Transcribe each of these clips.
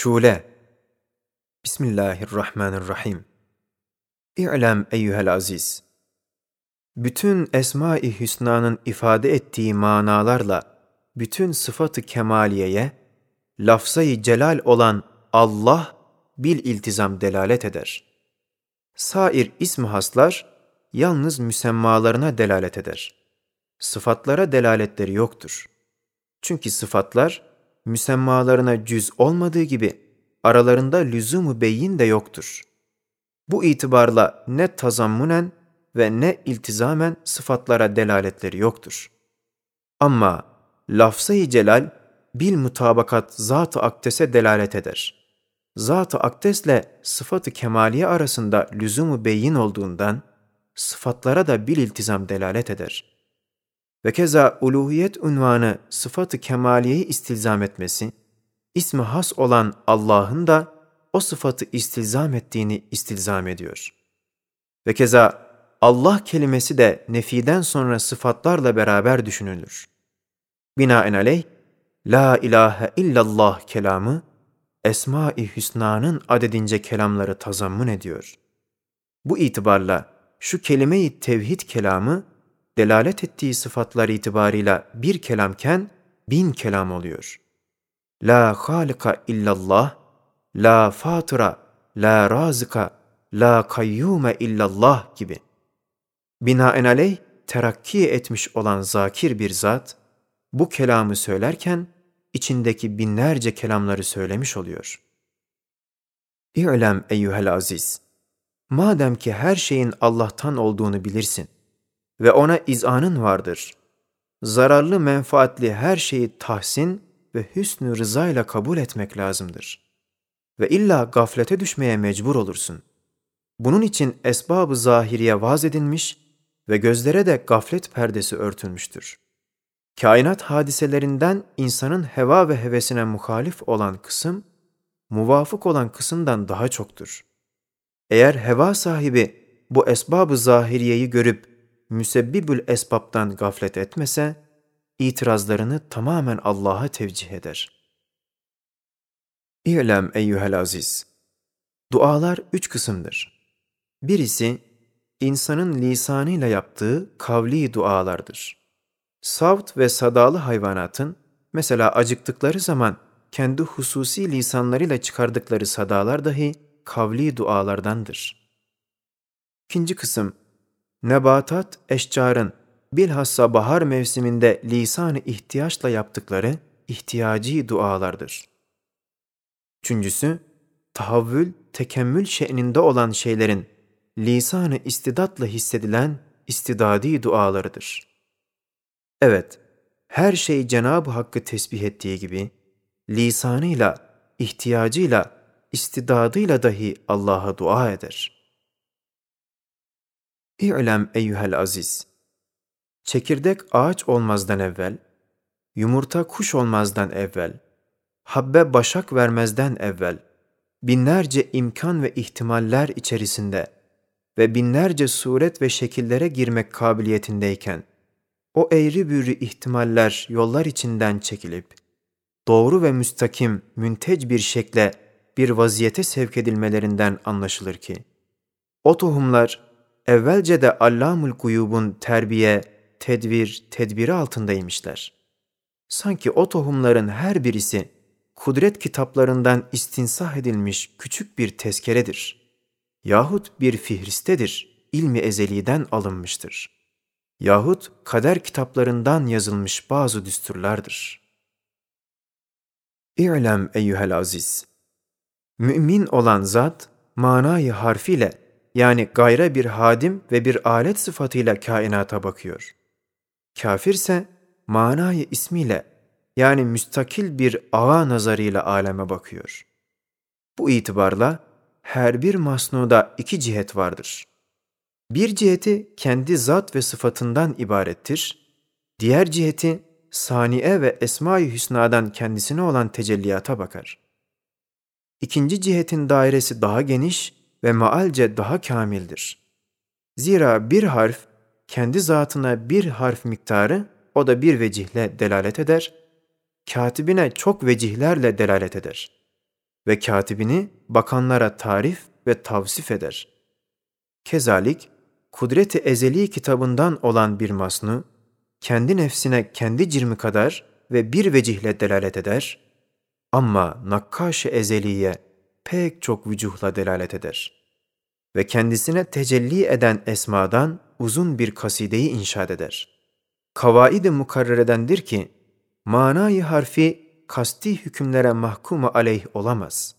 Şule Bismillahirrahmanirrahim İ'lem eyyühel aziz Bütün Esma-i Hüsna'nın ifade ettiği manalarla bütün sıfatı kemaliyeye, lafzayı celal olan Allah bil iltizam delalet eder. Sair ismi haslar yalnız müsemmalarına delalet eder. Sıfatlara delaletleri yoktur. Çünkü sıfatlar müsemmalarına cüz olmadığı gibi aralarında lüzumu beyin de yoktur. Bu itibarla ne tazammunen ve ne iltizamen sıfatlara delaletleri yoktur. Ama lafzayı celal bil mutabakat zat-ı aktese delalet eder. Zat-ı aktesle sıfatı kemaliye arasında lüzumu beyin olduğundan sıfatlara da bil iltizam delalet eder. Ve keza uluhiyet unvanı sıfatı kemaliyeyi istilzam etmesi, ismi has olan Allah'ın da o sıfatı istilzam ettiğini istilzam ediyor. Ve keza Allah kelimesi de nefiden sonra sıfatlarla beraber düşünülür. Binaenaleyh, La ilahe illallah kelamı, Esma-i Hüsna'nın adedince kelamları tazammun ediyor. Bu itibarla şu kelime-i tevhid kelamı, delalet ettiği sıfatlar itibarıyla bir kelamken bin kelam oluyor. La halika illallah, la fatıra, la razıka, la kayyume illallah gibi. Binaenaleyh terakki etmiş olan zakir bir zat, bu kelamı söylerken içindeki binlerce kelamları söylemiş oluyor. İ'lem eyyuhel aziz, madem ki her şeyin Allah'tan olduğunu bilirsin ve ona izanın vardır, zararlı menfaatli her şeyi tahsin ve hüsnü rızayla kabul etmek lazımdır. Ve illa gaflete düşmeye mecbur olursun. Bunun için esbab-ı zahiriye vaz edilmiş ve gözlere de gaflet perdesi örtülmüştür. Kainat hadiselerinden insanın heva ve hevesine muhalif olan kısım, muvafık olan kısımdan daha çoktur. Eğer heva sahibi bu esbab-ı zahiriyeyi görüp müsebbibül esbabdan gaflet etmese, itirazlarını tamamen Allah'a tevcih eder. İ'lem eyyühel aziz. Dualar üç kısımdır. Birisi, insanın lisanıyla yaptığı kavli dualardır. Savt ve sadalı hayvanatın, mesela acıktıkları zaman kendi hususi lisanlarıyla çıkardıkları sadalar dahi kavli dualardandır. İkinci kısım, nebatat, eşcarın, bilhassa bahar mevsiminde lisan-ı ihtiyaçla yaptıkları ihtiyacı dualardır. Üçüncüsü, tahavvül, tekemmül şe'ninde olan şeylerin lisan-ı istidatla hissedilen istidadi dualarıdır. Evet, her şey Cenab-ı Hakk'ı tesbih ettiği gibi, lisanıyla, ihtiyacıyla, istidadıyla dahi Allah'a dua eder. İ'lem eyyühel aziz, çekirdek ağaç olmazdan evvel, yumurta kuş olmazdan evvel, habbe başak vermezden evvel, binlerce imkan ve ihtimaller içerisinde ve binlerce suret ve şekillere girmek kabiliyetindeyken, o eğri büğrü ihtimaller yollar içinden çekilip, doğru ve müstakim, müntec bir şekle bir vaziyete sevk edilmelerinden anlaşılır ki, o tohumlar evvelce de Allamul Guyub'un terbiye, tedbir, tedbiri altındaymışlar. Sanki o tohumların her birisi kudret kitaplarından istinsah edilmiş küçük bir tezkeredir. Yahut bir fihristedir, ilmi ezeliden alınmıştır. Yahut kader kitaplarından yazılmış bazı düsturlardır. İ'lem eyyühel aziz. Mümin olan zat, manayı harfiyle yani gayra bir hadim ve bir alet sıfatıyla kainata bakıyor. Kafirse manayı ismiyle yani müstakil bir ağa nazarıyla aleme bakıyor. Bu itibarla her bir masnuda iki cihet vardır. Bir ciheti kendi zat ve sıfatından ibarettir, diğer ciheti saniye ve esma-i hüsnadan kendisine olan tecelliyata bakar. İkinci cihetin dairesi daha geniş ve maalce daha kamildir. Zira bir harf kendi zatına bir harf miktarı o da bir vecihle delalet eder, katibine çok vecihlerle delalet eder. ve katibini bakanlara tarif ve tavsif eder. Kezalik, Kudret-i Ezeli kitabından olan bir masnu, kendi nefsine kendi cirmi kadar ve bir vecihle delalet eder, ama nakkaş-ı ezeliye pek çok vücuhla delalet eder. Ve kendisine tecelli eden esmadan uzun bir kasideyi inşaat eder. Kavaid-i mukarreredendir ki, manayı harfi kasti hükümlere mahkum aleyh olamaz.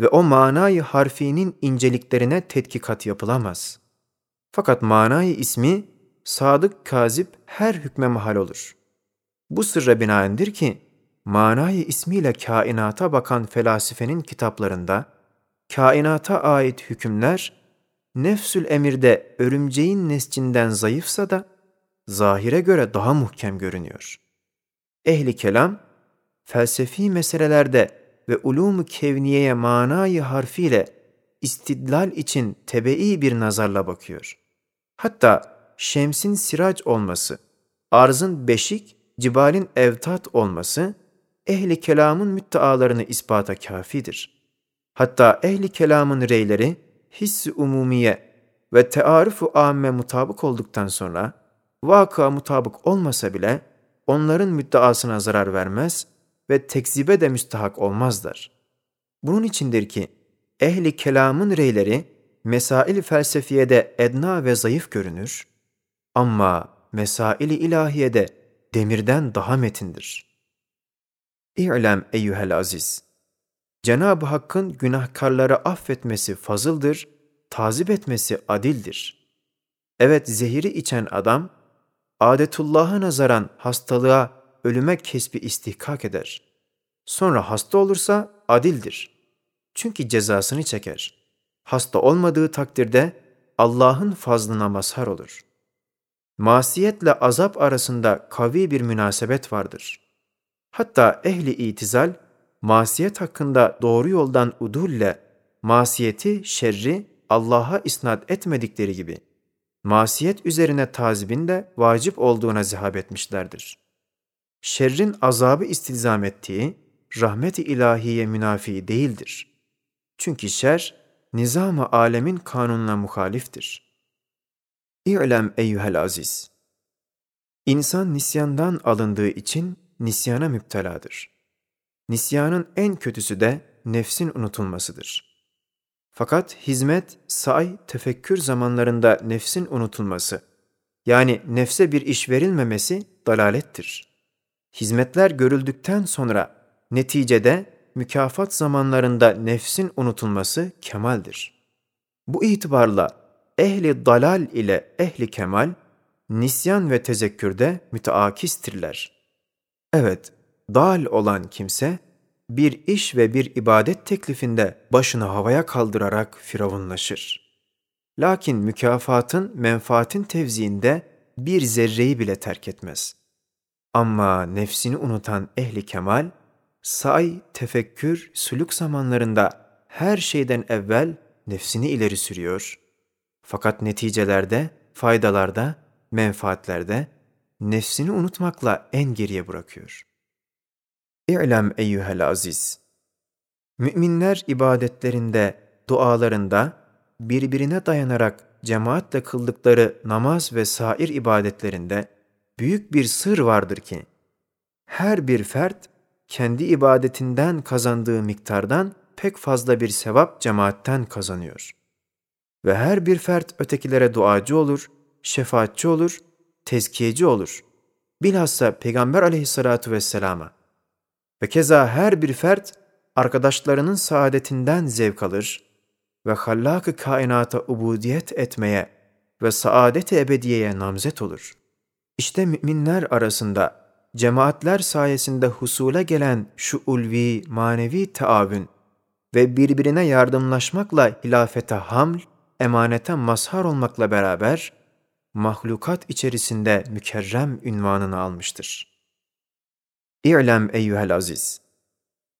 Ve o manayı harfinin inceliklerine tetkikat yapılamaz. Fakat manayı ismi, sadık kazip her hükme mahal olur. Bu sırra binaendir ki, manayı ismiyle kainata bakan felasifenin kitaplarında, kainata ait hükümler, nefsül emirde örümceğin nescinden zayıfsa da, zahire göre daha muhkem görünüyor. Ehli kelam, felsefi meselelerde ve ulûm-u kevniyeye manayı harfiyle istidlal için tebe'i bir nazarla bakıyor. Hatta şemsin sirac olması, arzın beşik, cibalin evtat olması, ehli kelamın müttealarını ispata kafidir. Hatta ehli kelamın reyleri, hiss-i umumiye ve tearif-u amme mutabık olduktan sonra, vaka mutabık olmasa bile, onların müddeasına zarar vermez ve tekzibe de müstahak olmazlar. Bunun içindir ki, ehli kelamın reyleri, mesail felsefiyede edna ve zayıf görünür, ama mesail-i ilahiyede demirden daha metindir. İ'lem eyyuhel aziz. Cenab-ı Hakk'ın günahkarları affetmesi fazıldır, tazip etmesi adildir. Evet zehiri içen adam, adetullah'a nazaran hastalığa, ölüme kesbi istihkak eder. Sonra hasta olursa adildir. Çünkü cezasını çeker. Hasta olmadığı takdirde Allah'ın fazlına mazhar olur. Masiyetle azap arasında kavi bir münasebet vardır. Hatta ehli itizal, masiyet hakkında doğru yoldan udulle masiyeti, şerri Allah'a isnat etmedikleri gibi, masiyet üzerine tazibin de vacip olduğuna zihab etmişlerdir. Şerrin azabı istilzam ettiği, rahmet-i ilahiye münafi değildir. Çünkü şer, nizam-ı alemin kanununa muhaliftir. İ'lem eyyuhel aziz. İnsan nisyandan alındığı için nisyana müpteladır. Nisyanın en kötüsü de nefsin unutulmasıdır. Fakat hizmet, say, tefekkür zamanlarında nefsin unutulması, yani nefse bir iş verilmemesi dalalettir. Hizmetler görüldükten sonra neticede mükafat zamanlarında nefsin unutulması kemaldir. Bu itibarla ehli dalal ile ehli kemal, nisyan ve tezekkürde müteakistirler. Evet, dal olan kimse, bir iş ve bir ibadet teklifinde başını havaya kaldırarak firavunlaşır. Lakin mükafatın, menfaatin tevziinde bir zerreyi bile terk etmez. Ama nefsini unutan ehli kemal, say, tefekkür, suluk zamanlarında her şeyden evvel nefsini ileri sürüyor. Fakat neticelerde, faydalarda, menfaatlerde nefsini unutmakla en geriye bırakıyor. İ'lem eyyuhel aziz. Müminler ibadetlerinde, dualarında birbirine dayanarak cemaatle kıldıkları namaz ve sair ibadetlerinde büyük bir sır vardır ki, her bir fert kendi ibadetinden kazandığı miktardan pek fazla bir sevap cemaatten kazanıyor. Ve her bir fert ötekilere duacı olur, şefaatçi olur, tezkiyeci olur. Bilhassa Peygamber aleyhissalatu vesselama. Ve keza her bir fert arkadaşlarının saadetinden zevk alır ve hallak-ı kainata ubudiyet etmeye ve saadet-i ebediyeye namzet olur. İşte müminler arasında cemaatler sayesinde husule gelen şu ulvi, manevi taavün ve birbirine yardımlaşmakla hilafete haml, emanete mazhar olmakla beraber, mahlukat içerisinde mükerrem ünvanını almıştır. İ'lem eyyühel aziz!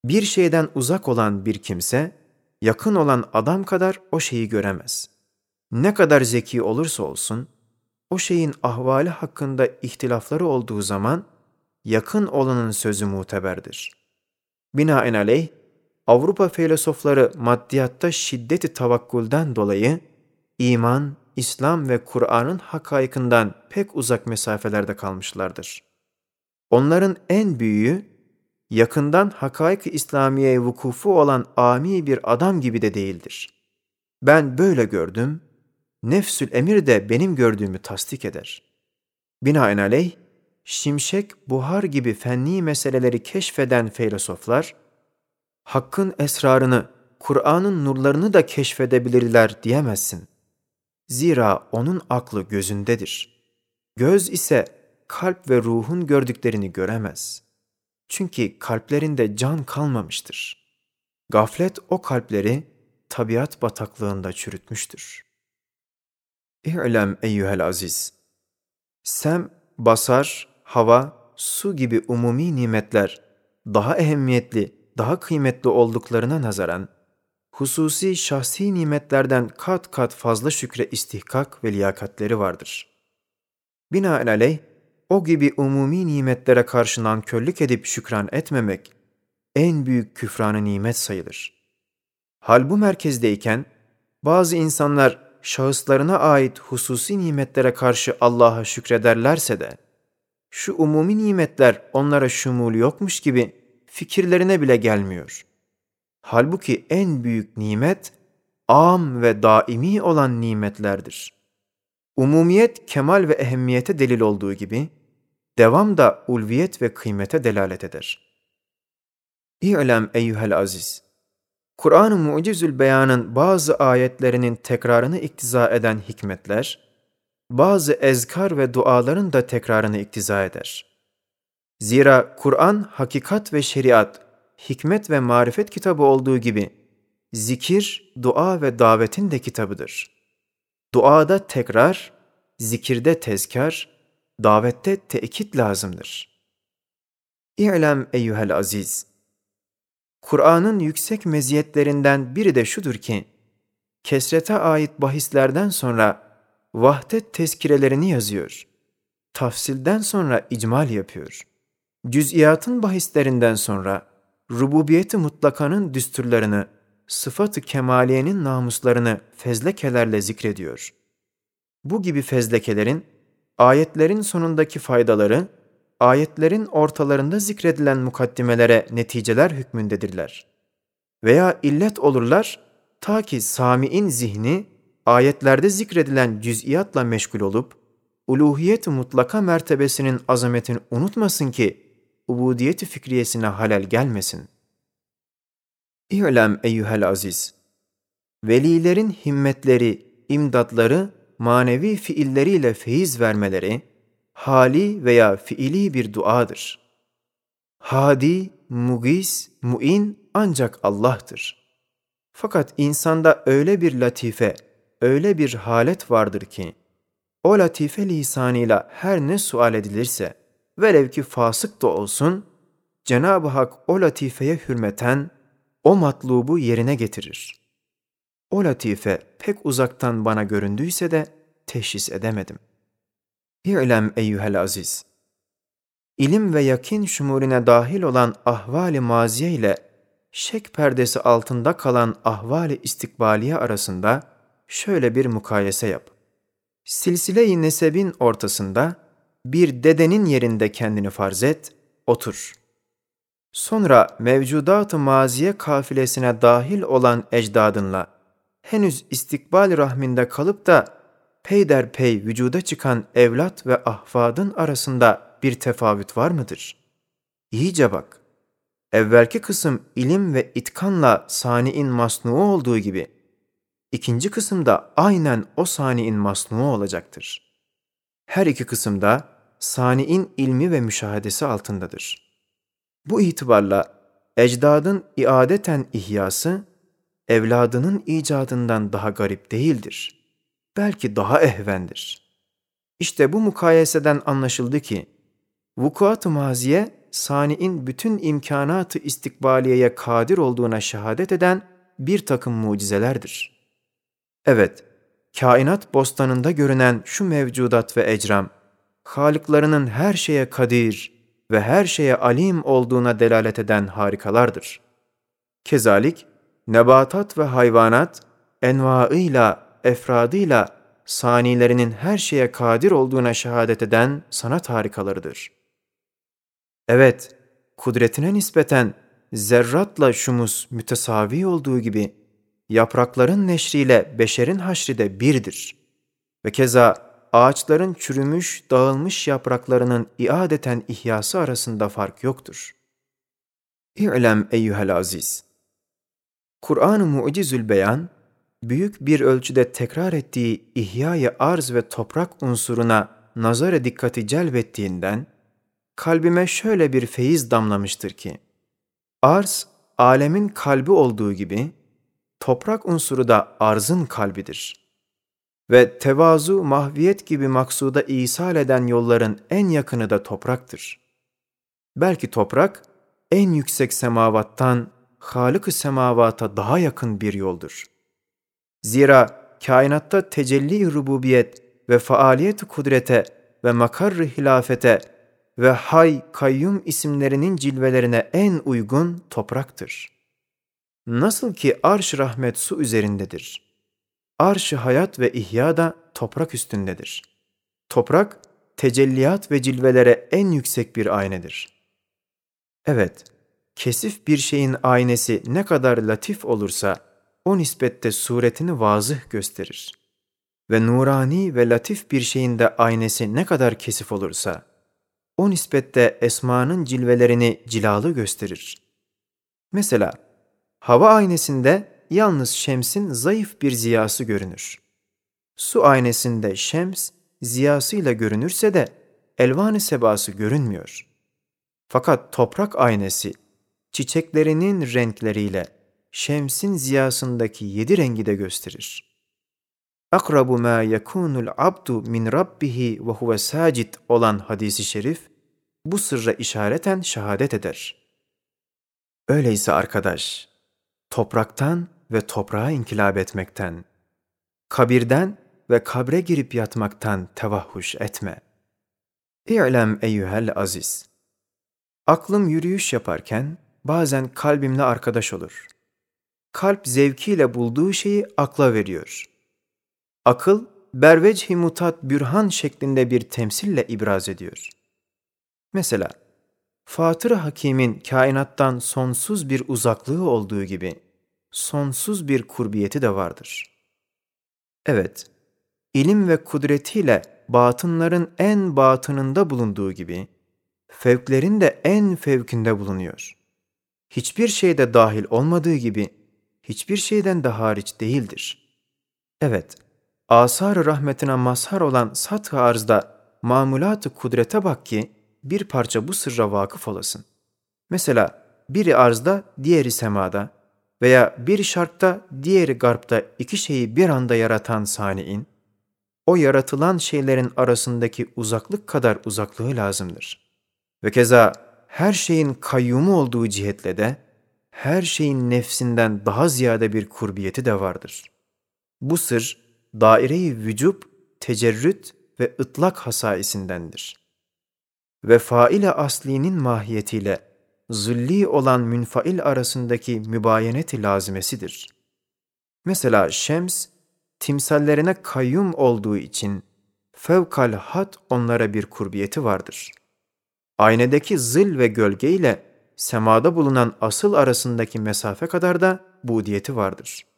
Bir şeyden uzak olan bir kimse, yakın olan adam kadar o şeyi göremez. Ne kadar zeki olursa olsun, o şeyin ahvali hakkında ihtilafları olduğu zaman, yakın olanın sözü muteberdir. Binaenaleyh, Avrupa filozofları maddiyatta şiddeti tavakkulden dolayı iman, İslam ve Kur'an'ın hakaykından pek uzak mesafelerde kalmışlardır. Onların en büyüğü, yakından hakaik-ı İslamiye'ye vukufu olan ami bir adam gibi de değildir. Ben böyle gördüm, nefsül emir de benim gördüğümü tasdik eder. Binaenaleyh, şimşek, buhar gibi fenni meseleleri keşfeden filozoflar, Hakk'ın esrarını, Kur'an'ın nurlarını da keşfedebilirler diyemezsin. Zira onun aklı gözündedir. Göz ise kalp ve ruhun gördüklerini göremez. Çünkü kalplerinde can kalmamıştır. Gaflet o kalpleri tabiat bataklığında çürütmüştür. İ'lem eyyühel aziz. Sem, basar, hava, su gibi umumi nimetler daha ehemmiyetli, daha kıymetli olduklarına nazaran, hususi şahsi nimetlerden kat kat fazla şükre istihkak ve liyakatleri vardır. Binaenaleyh, o gibi umumi nimetlere karşı nankörlük edip şükran etmemek, en büyük küfranı nimet sayılır. Hal bu merkezdeyken, bazı insanlar şahıslarına ait hususi nimetlere karşı Allah'a şükrederlerse de, şu umumi nimetler onlara şumul yokmuş gibi fikirlerine bile gelmiyor. Halbuki en büyük nimet, am ve daimi olan nimetlerdir. Umumiyet kemal ve ehemmiyete delil olduğu gibi, devam da ulviyet ve kıymete delalet eder. İ'lem eyyuhel aziz! Kur'an-ı Mucizül Beyan'ın bazı ayetlerinin tekrarını iktiza eden hikmetler, bazı ezkar ve duaların da tekrarını iktiza eder. Zira Kur'an hakikat ve şeriat, hikmet ve marifet kitabı olduğu gibi zikir, dua ve davetin de kitabıdır. Duada tekrar, zikirde tezkar, davette tekit lazımdır. İ'lem eyyuhel aziz. Kur'an'ın yüksek meziyetlerinden biri de şudur ki, kesrete ait bahislerden sonra vahdet tezkirelerini yazıyor. Tafsilden sonra icmal yapıyor. Cüz'iyatın bahislerinden sonra rububiyeti mutlakanın düsturlarını, sıfatı kemaliyenin namuslarını fezlekelerle zikrediyor. Bu gibi fezlekelerin, ayetlerin sonundaki faydaları, ayetlerin ortalarında zikredilen mukaddimelere neticeler hükmündedirler. Veya illet olurlar, ta ki sami'in zihni, ayetlerde zikredilen cüz'iyatla meşgul olup, uluhiyet mutlaka mertebesinin azametini unutmasın ki, ubudiyeti fikriyesine halel gelmesin. İ'lem eyyuhel aziz. Velilerin himmetleri, imdatları, manevi fiilleriyle feyiz vermeleri, hali veya fiili bir duadır. Hadi, mugis, muin ancak Allah'tır. Fakat insanda öyle bir latife, öyle bir halet vardır ki, o latife lisanıyla her ne sual edilirse, velev ki fasık da olsun, Cenab-ı Hak o latifeye hürmeten o matlubu yerine getirir. O latife pek uzaktan bana göründüyse de teşhis edemedim. İ'lem eyyühel aziz. İlim ve yakin şumurine dahil olan ahvali maziye ile şek perdesi altında kalan ahvali istikbaliye arasında şöyle bir mukayese yap. Silsile-i nesebin ortasında bir dedenin yerinde kendini farz et, otur. Sonra mevcudat-ı maziye kafilesine dahil olan ecdadınla henüz istikbal rahminde kalıp da peyderpey vücuda çıkan evlat ve ahfadın arasında bir tefavüt var mıdır? İyice bak. Evvelki kısım ilim ve itkanla sani'in masnuğu olduğu gibi, ikinci kısımda aynen o sani'in masnuğu olacaktır. Her iki kısımda sani'in ilmi ve müşahedesi altındadır. Bu itibarla ecdadın iadeten ihyası, evladının icadından daha garip değildir. Belki daha ehvendir. İşte bu mukayeseden anlaşıldı ki, vukuat-ı maziye, sani'in bütün imkanatı istikbaliyeye kadir olduğuna şehadet eden bir takım mucizelerdir. Evet, kainat bostanında görünen şu mevcudat ve ecram, Halıklarının her şeye kadir ve her şeye alim olduğuna delalet eden harikalardır. Kezalik, nebatat ve hayvanat, envaıyla, efradıyla, sanilerinin her şeye kadir olduğuna şehadet eden sanat harikalarıdır. Evet, kudretine nispeten zerratla şumus mütesavi olduğu gibi, yaprakların neşriyle beşerin haşri de birdir. Ve keza ağaçların çürümüş, dağılmış yapraklarının iadeten ihyası arasında fark yoktur. İ'lem eyyühel aziz. Kur'an-ı Mu'cizül Beyan, büyük bir ölçüde tekrar ettiği ihyayı arz ve toprak unsuruna nazara dikkati celbettiğinden, kalbime şöyle bir feyiz damlamıştır ki, arz, alemin kalbi olduğu gibi, toprak unsuru da arzın kalbidir. Ve tevazu, mahviyet gibi maksuda isal eden yolların en yakını da topraktır. Belki toprak, en yüksek semavattan Halık-ı semavata daha yakın bir yoldur. Zira kainatta tecelli rububiyet ve faaliyet kudrete ve makar hilafete ve hay kayyum isimlerinin cilvelerine en uygun topraktır. Nasıl ki arş rahmet su üzerindedir. Arş hayat ve ihya da toprak üstündedir. Toprak, tecelliyat ve cilvelere en yüksek bir aynedir. Evet, kesif bir şeyin aynesi ne kadar latif olursa, o nispette suretini vazıh gösterir. Ve nurani ve latif bir şeyin de aynesi ne kadar kesif olursa, o nispette esmanın cilvelerini cilalı gösterir. Mesela, hava aynesinde yalnız şemsin zayıf bir ziyası görünür. Su aynesinde şems ziyasıyla görünürse de elvan-ı sebası görünmüyor. Fakat toprak aynesi çiçeklerinin renkleriyle şemsin ziyasındaki yedi rengi de gösterir. Akrabu ma yekunul abdu min rabbihi ve huve sacid olan hadisi şerif bu sırra işareten şehadet eder. Öyleyse arkadaş, topraktan ve toprağa inkılap etmekten, kabirden ve kabre girip yatmaktan tevahhuş etme. İ'lem eyyühel aziz. Aklım yürüyüş yaparken bazen kalbimle arkadaş olur. Kalp zevkiyle bulduğu şeyi akla veriyor. Akıl, bervech mutat bürhan şeklinde bir temsille ibraz ediyor. Mesela, Fatır Hakim'in kainattan sonsuz bir uzaklığı olduğu gibi, sonsuz bir kurbiyeti de vardır. Evet, ilim ve kudretiyle batınların en batınında bulunduğu gibi, fevklerin de en fevkinde bulunuyor. Hiçbir şeyde dahil olmadığı gibi, hiçbir şeyden de hariç değildir. Evet, asar rahmetine mazhar olan sat-ı arzda mamulat-ı kudrete bak ki, bir parça bu sırra vakıf olasın. Mesela biri arzda, diğeri semada veya bir şarkta, diğeri garpta iki şeyi bir anda yaratan saniin, o yaratılan şeylerin arasındaki uzaklık kadar uzaklığı lazımdır. Ve keza her şeyin kayyumu olduğu cihetle de, her şeyin nefsinden daha ziyade bir kurbiyeti de vardır. Bu sır, daire-i vücub, tecerrüt ve ıtlak hasaisindendir. Ve faile aslinin mahiyetiyle zilli olan münfail arasındaki mübayeneti lazimesidir. Mesela şems, timsallerine kayyum olduğu için fevkal hat onlara bir kurbiyeti vardır. Aynedeki zil ve gölge ile semada bulunan asıl arasındaki mesafe kadar da budiyeti vardır.''